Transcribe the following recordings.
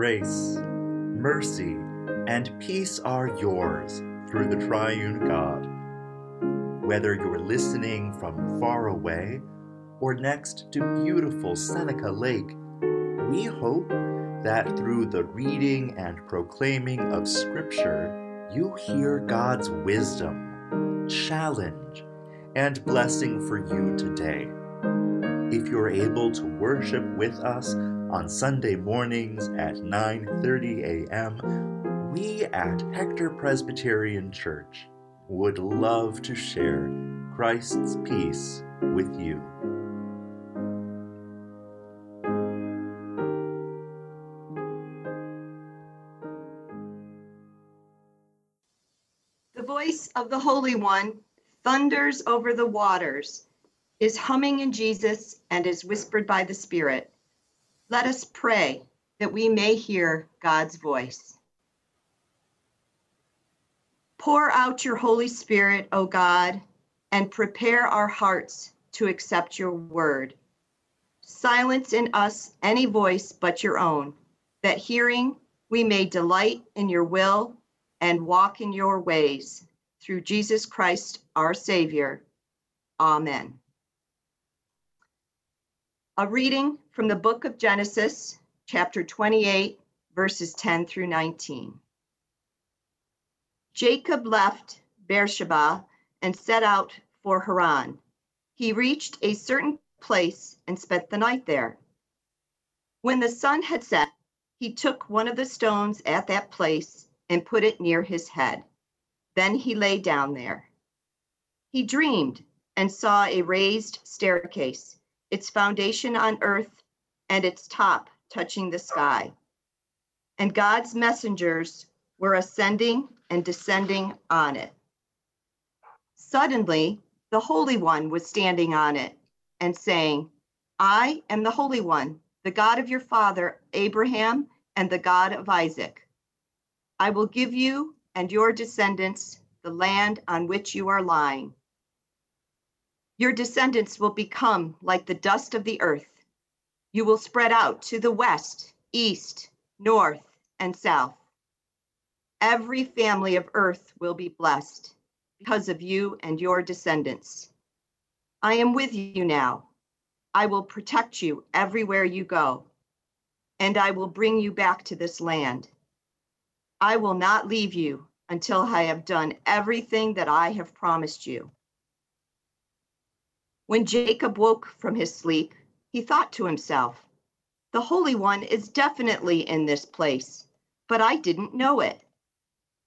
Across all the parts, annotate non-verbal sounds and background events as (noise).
Grace, mercy, and peace are yours through the triune God. Whether you're listening from far away or next to beautiful Seneca Lake, we hope that through the reading and proclaiming of Scripture, you hear God's wisdom, challenge, and blessing for you today. If you're able to worship with us on Sunday mornings at 9:30 a.m., we at Hector Presbyterian Church would love to share Christ's peace with you. The voice of the Holy One thunders over the waters, is humming in Jesus, and is whispered by the Spirit. Let us pray that we may hear God's voice. Pour out your Holy Spirit, O God, and prepare our hearts to accept your word. Silence in us any voice but your own, that hearing we may delight in your will and walk in your ways. Through Jesus Christ, our Savior. Amen. A reading from the book of Genesis, chapter 28, verses 10 through 19. Jacob left Beersheba and set out for Haran. He reached a certain place and spent the night there. When the sun had set, he took one of the stones at that place and put it near his head. Then he lay down there. He dreamed and saw a raised staircase, its foundation on earth and its top touching the sky. And God's messengers were ascending and descending on it. Suddenly, the Holy One was standing on it and saying, I am the Holy One, the God of your father Abraham and the God of Isaac. I will give you and your descendants the land on which you are lying. Your descendants will become like the dust of the earth. You will spread out to the west, east, north, and south. Every family of earth will be blessed because of you and your descendants. I am with you now. I will protect you everywhere you go, and I will bring you back to this land. I will not leave you until I have done everything that I have promised you. When Jacob woke from his sleep, he thought to himself, The Holy One is definitely in this place, but I didn't know it.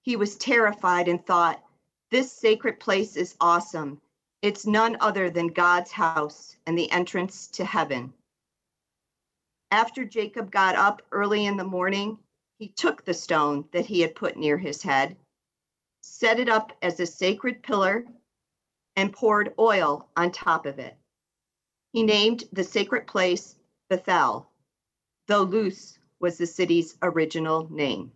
He was terrified and thought, This sacred place is awesome. It's none other than God's house and the entrance to heaven. After Jacob got up early in the morning, he took the stone that he had put near his head, set it up as a sacred pillar, and poured oil on top of it. He named the sacred place Bethel, though Luz was the city's original name.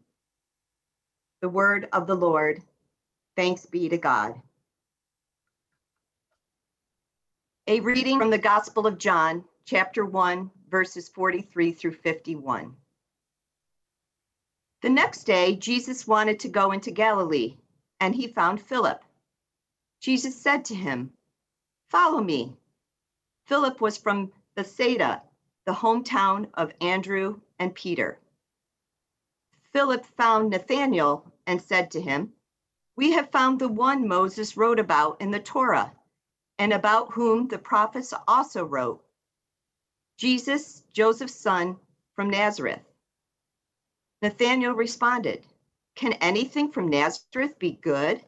The word of the Lord. Thanks be to God. A reading from the Gospel of John, chapter 1, verses 43 through 51. The next day, Jesus wanted to go into Galilee, and he found Philip. Jesus said to him, Follow me. Philip was from Bethsaida, the hometown of Andrew and Peter. Philip found Nathanael and said to him, We have found the one Moses wrote about in the Torah, and about whom the prophets also wrote Jesus, Joseph's son from Nazareth. Nathanael responded, Can anything from Nazareth be good?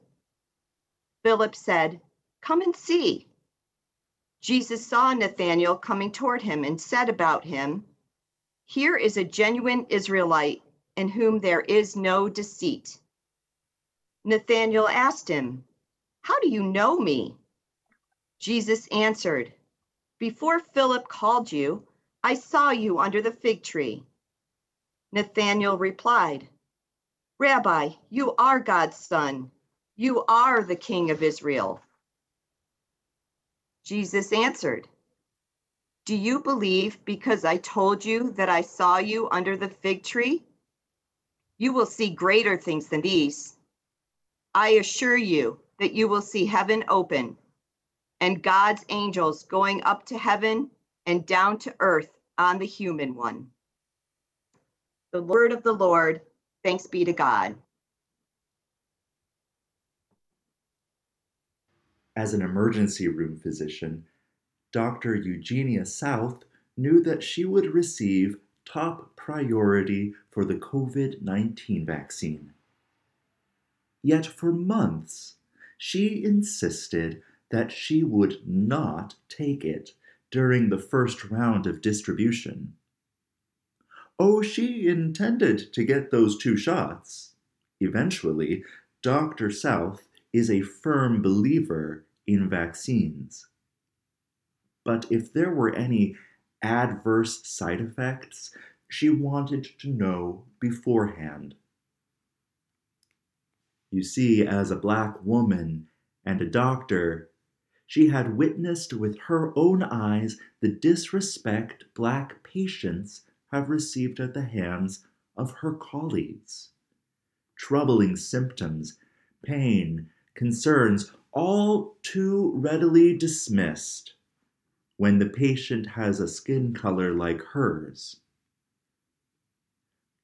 Philip said, Come and see. Jesus saw Nathanael coming toward him and said about him, Here is a genuine Israelite in whom there is no deceit. Nathanael asked him, How do you know me? Jesus answered, Before Philip called you, I saw you under the fig tree. Nathanael replied, Rabbi, you are God's son. You are the king of Israel. Jesus answered, Do you believe because I told you that I saw you under the fig tree? You will see greater things than these. I assure you that you will see heaven open and God's angels going up to heaven and down to earth on the human one. The word of the Lord, thanks be to God. As an emergency room physician, Dr. Eugenia South knew that she would receive top priority for the COVID 19 vaccine. Yet for months, she insisted that she would not take it during the first round of distribution. Oh, she intended to get those two shots. Eventually, Dr. South is a firm believer in vaccines. But if there were any adverse side effects, she wanted to know beforehand. You see, as a black woman and a doctor, she had witnessed with her own eyes the disrespect black patients have received at the hands of her colleagues. Troubling symptoms, pain, concerns, all too readily dismissed when the patient has a skin color like hers.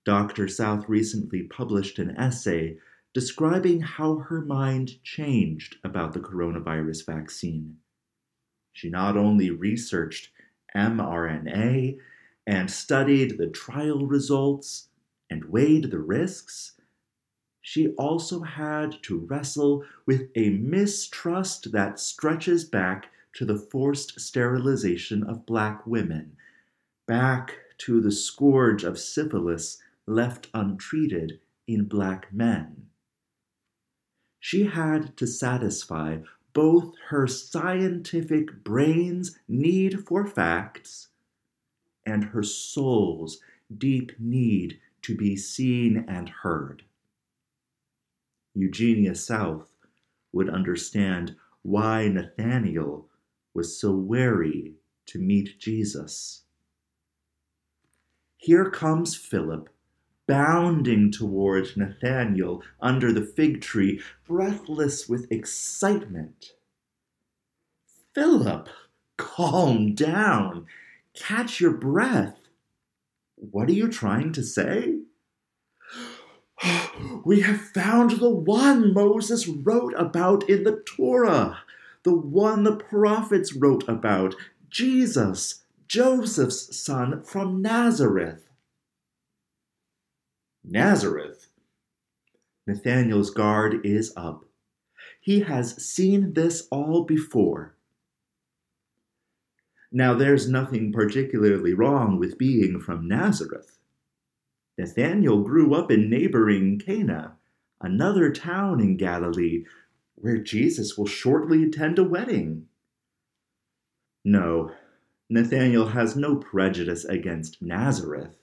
Dr. South recently published an essay describing how her mind changed about the coronavirus vaccine. She not only researched mRNA and studied the trial results and weighed the risks, she also had to wrestle with a mistrust that stretches back to the forced sterilization of black women, back to the scourge of syphilis left untreated in black men. She had to satisfy both her scientific brain's need for facts and her soul's deep need to be seen and heard. Eugenia South would understand why Nathanael was so wary to meet Jesus. Here comes Philip, bounding toward Nathanael under the fig tree, breathless with excitement. Philip, calm down. Catch your breath. What are you trying to say? (sighs) we have found the one Moses wrote about in the Torah, the one the prophets wrote about, Jesus, Joseph's son from Nazareth. Nazareth? Nathanael's guard is up. He has seen this all before. Now, there's nothing particularly wrong with being from Nazareth. Nathanael grew up in neighboring Cana, another town in Galilee, where Jesus will shortly attend a wedding. No, Nathanael has no prejudice against Nazareth.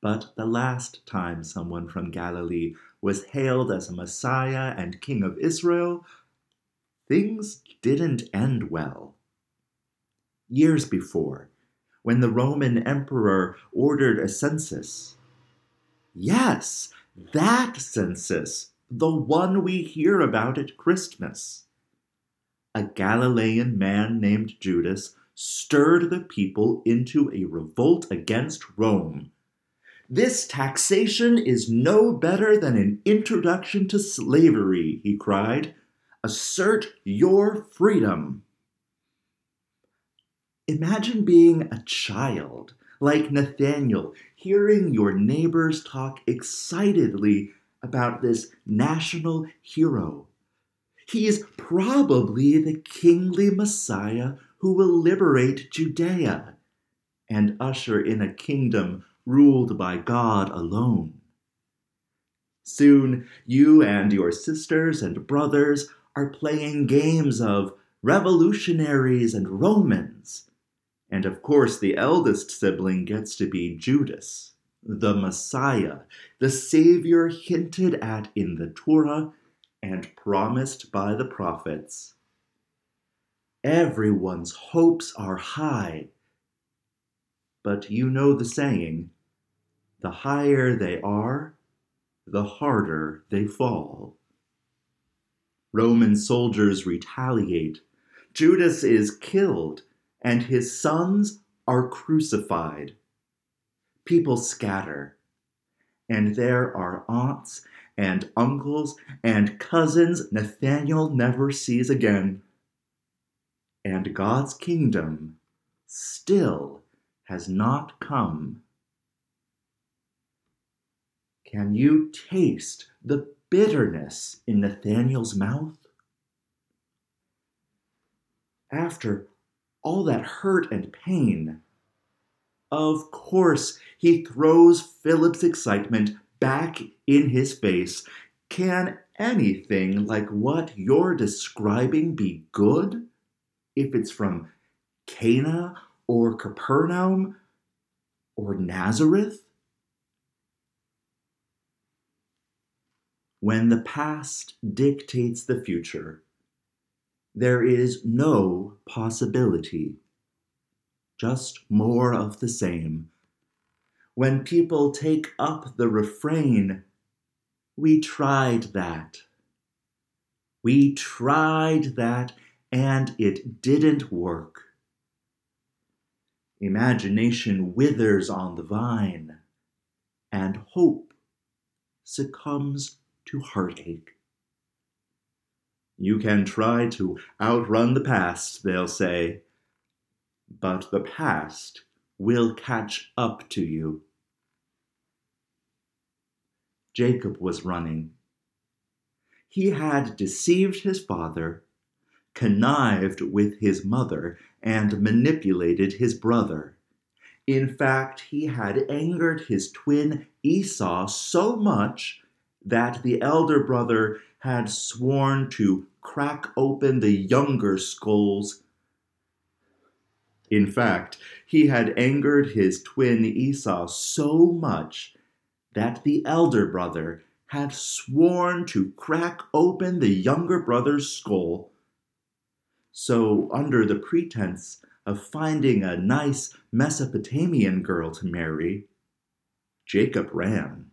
But the last time someone from Galilee was hailed as a Messiah and King of Israel, things didn't end well. Years before, when the Roman emperor ordered a census. Yes, that census, the one we hear about at Christmas. A Galilean man named Judas stirred the people into a revolt against Rome. This taxation is no better than an introduction to slavery, he cried. Assert your freedom. Imagine being a child like Nathanael, hearing your neighbors talk excitedly about this national hero. He is probably the kingly Messiah who will liberate Judea and usher in a kingdom ruled by God alone. Soon you and your sisters and brothers are playing games of revolutionaries and Romans and of course, the eldest sibling gets to be Judas, the Messiah, the Savior hinted at in the Torah and promised by the prophets. Everyone's hopes are high. But you know the saying the higher they are, the harder they fall. Roman soldiers retaliate. Judas is killed, and his sons are crucified. People scatter, and there are aunts and uncles and cousins Nathanael never sees again. And God's kingdom still has not come. Can you taste the bitterness in Nathanael's mouth? After all that hurt and pain, of course he throws Philip's excitement back in his face. Can anything like what you're describing be good? If it's from Cana or Capernaum or Nazareth? When the past dictates the future, there is no possibility, just more of the same. When people take up the refrain, we tried that. We tried that and it didn't work. Imagination withers on the vine, and hope succumbs to heartache. You can try to outrun the past, they'll say, but the past will catch up to you. Jacob was running. He had deceived his father, connived with his mother, and manipulated his brother. In fact, he had angered his twin Esau so much that the elder brother had sworn to crack open the younger skulls. In fact, he had angered his twin Esau so much that the elder brother had sworn to crack open the younger brother's skull. So, under the pretense of finding a nice Mesopotamian girl to marry, Jacob ran.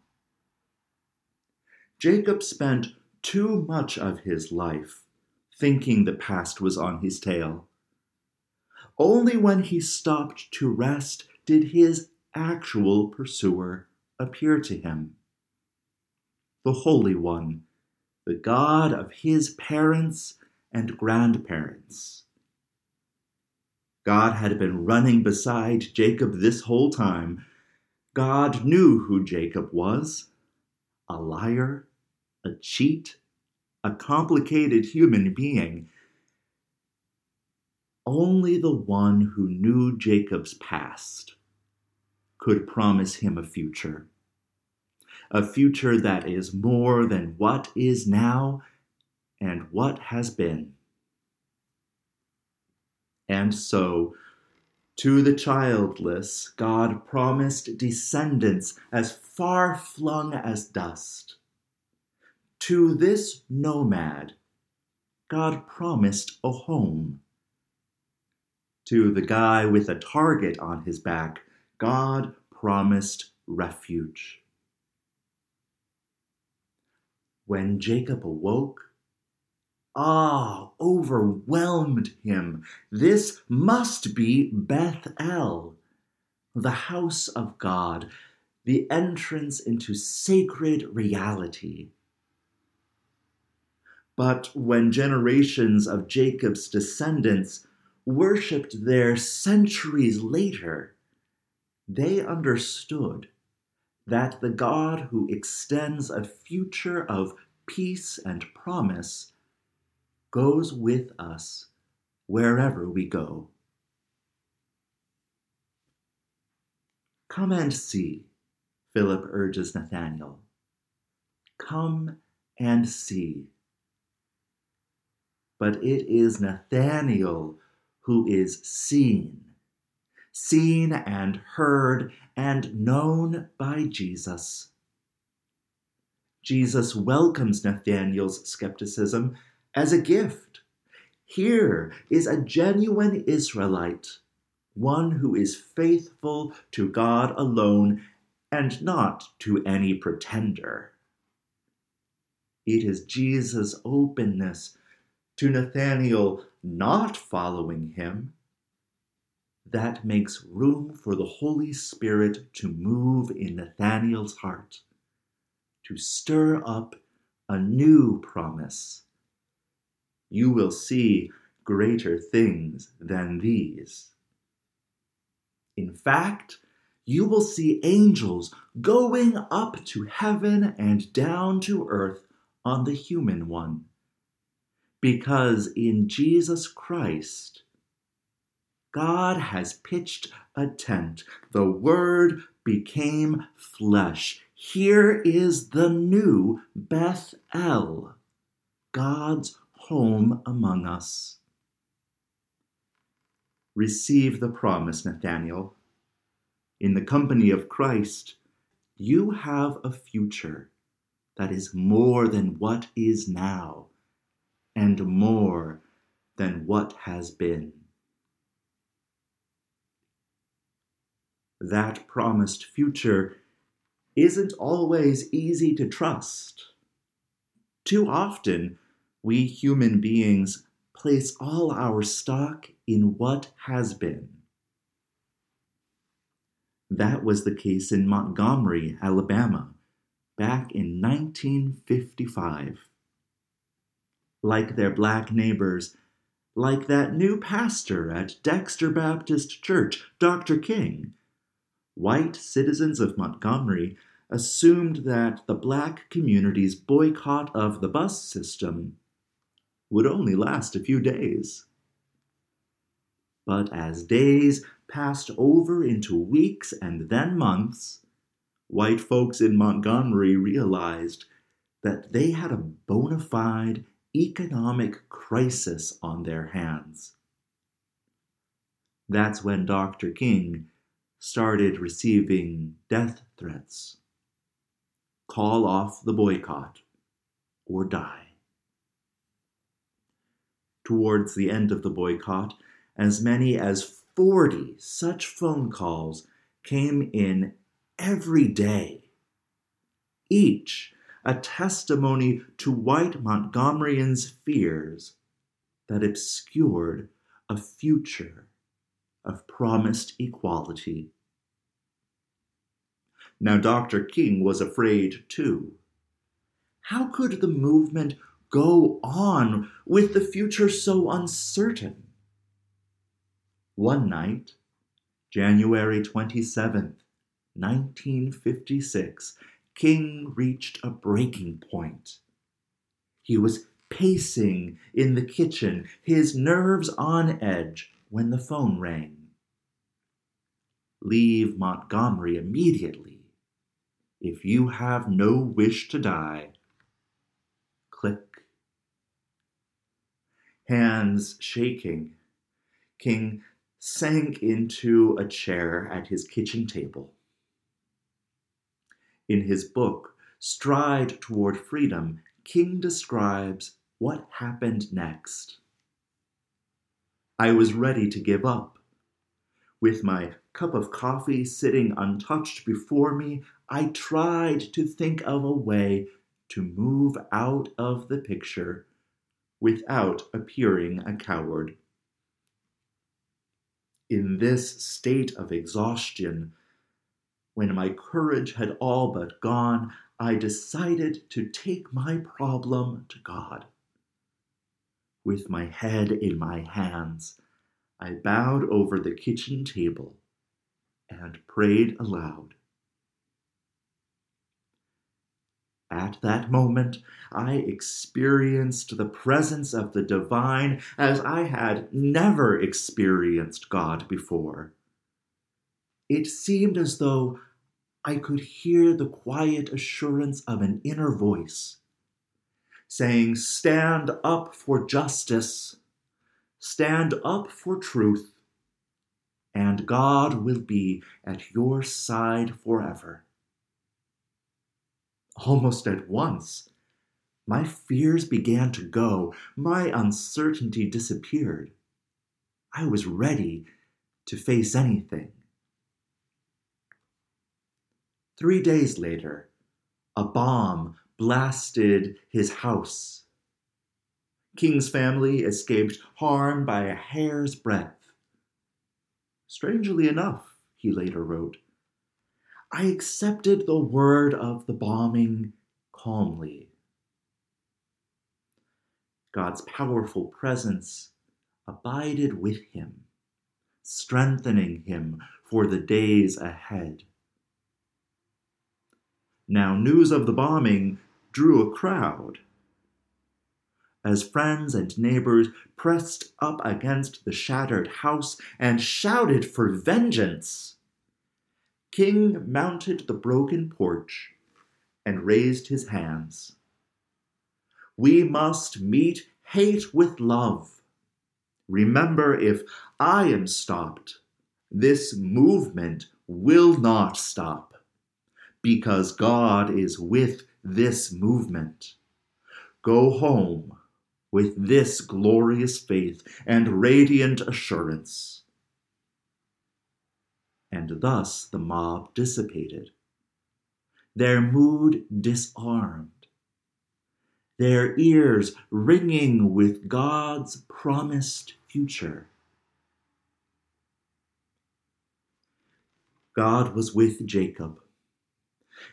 Jacob spent too much of his life thinking the past was on his tail. Only when he stopped to rest did his actual pursuer appear to him. The Holy One, the God of his parents and grandparents. God had been running beside Jacob this whole time. God knew who Jacob was a liar, a cheat, a complicated human being. Only the one who knew Jacob's past could promise him a future. A future that is more than what is now and what has been. And so, to the childless, God promised descendants as far flung as dust. To this nomad, God promised a home. To the guy with a target on his back, God promised refuge. When Jacob awoke, awe overwhelmed him. This must be Bethel, the house of God, the entrance into sacred reality. But when generations of Jacob's descendants worshipped there centuries later, they understood that the God who extends a future of peace and promise goes with us wherever we go. Come and see, Philip urges Nathanael. Come and see but it is Nathanael who is seen, seen and heard and known by Jesus. Jesus welcomes Nathanael's skepticism as a gift. Here is a genuine Israelite, one who is faithful to God alone and not to any pretender. It is Jesus' openness to Nathanael not following him that makes room for the Holy Spirit to move in Nathanael's heart, to stir up a new promise. You will see greater things than these. In fact, you will see angels going up to heaven and down to earth on the human one. Because in Jesus Christ, God has pitched a tent. The Word became flesh. Here is the new Beth El, God's home among us. Receive the promise, Nathanael. In the company of Christ, you have a future that is more than what is now and more than what has been. that promised future isn't always easy to trust. Too often, we human beings place all our stock in what has been. That was the case in Montgomery, Alabama, back in 1955. Like their black neighbors, like that new pastor at Dexter Baptist Church, Dr. King, white citizens of Montgomery assumed that the black community's boycott of the bus system would only last a few days. But as days passed over into weeks and then months, white folks in Montgomery realized that they had a bona fide economic crisis on their hands. That's when Dr. King started receiving death threats. Call off the boycott or die. Towards the end of the boycott, as many as 40 such phone calls came in every day, each a testimony to white Montgomeryans' fears that obscured a future of promised equality now, Dr. King was afraid too. How could the movement go on with the future so uncertain? One night, January 27th, 1956, King reached a breaking point. He was pacing in the kitchen, his nerves on edge, when the phone rang. Leave Montgomery immediately if you have no wish to die, click. Hands shaking, King sank into a chair at his kitchen table. In his book, Stride Toward Freedom, King describes what happened next. I was ready to give up. With my cup of coffee sitting untouched before me, I tried to think of a way to move out of the picture without appearing a coward. In this state of exhaustion, when my courage had all but gone, I decided to take my problem to God. With my head in my hands, I bowed over the kitchen table and prayed aloud. At that moment, I experienced the presence of the divine as I had never experienced God before. It seemed as though I could hear the quiet assurance of an inner voice saying, Stand up for justice, stand up for truth, and God will be at your side forever almost at once. My fears began to go, my uncertainty disappeared. I was ready to face anything. Three days later, a bomb blasted his house. King's family escaped harm by a hair's breadth. Strangely enough, he later wrote, I accepted the word of the bombing calmly. God's powerful presence abided with him, strengthening him for the days ahead. Now, news of the bombing drew a crowd. As friends and neighbors pressed up against the shattered house and shouted for vengeance, King mounted the broken porch and raised his hands. We must meet hate with love. Remember, if I am stopped, this movement will not stop because God is with this movement. Go home with this glorious faith and radiant assurance. And thus the mob dissipated, their mood disarmed, their ears ringing with God's promised future. God was with Jacob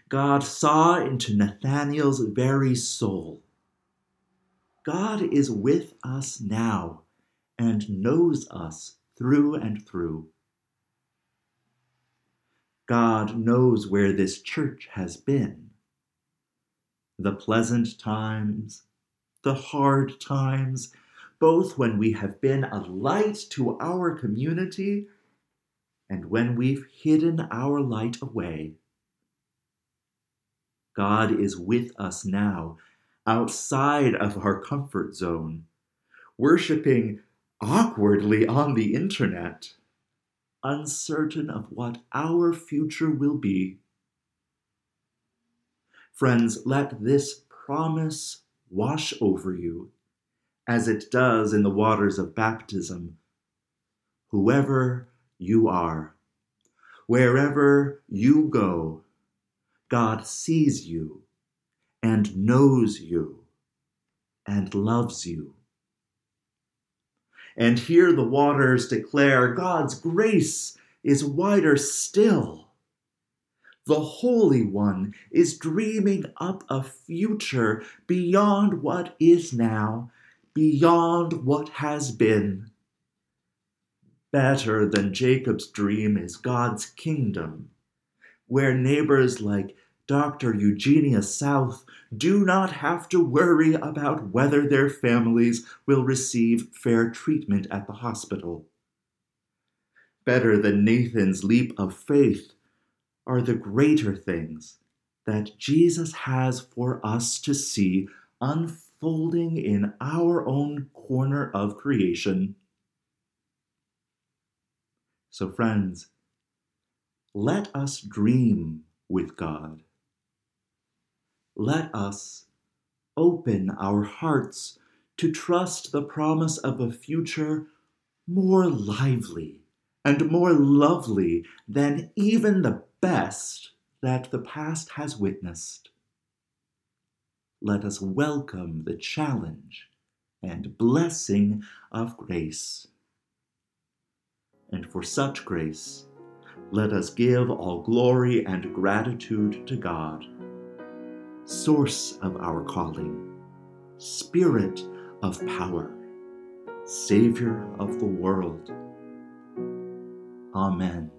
God saw into Nathanael's very soul. God is with us now and knows us through and through. God knows where this church has been. The pleasant times, the hard times, both when we have been a light to our community and when we've hidden our light away. God is with us now, outside of our comfort zone, worshiping awkwardly on the internet, uncertain of what our future will be. Friends, let this promise wash over you as it does in the waters of baptism. Whoever you are, wherever you go, God sees you and knows you and loves you. And here the waters declare God's grace is wider still. The Holy One is dreaming up a future beyond what is now, beyond what has been. Better than Jacob's dream is God's kingdom, where neighbors like Dr. Eugenia South do not have to worry about whether their families will receive fair treatment at the hospital. Better than Nathan's leap of faith are the greater things that Jesus has for us to see unfolding in our own corner of creation. So, friends, let us dream with God let us open our hearts to trust the promise of a future more lively and more lovely than even the best that the past has witnessed. Let us welcome the challenge and blessing of grace. And for such grace, let us give all glory and gratitude to God source of our calling, spirit of power, Savior of the world. Amen.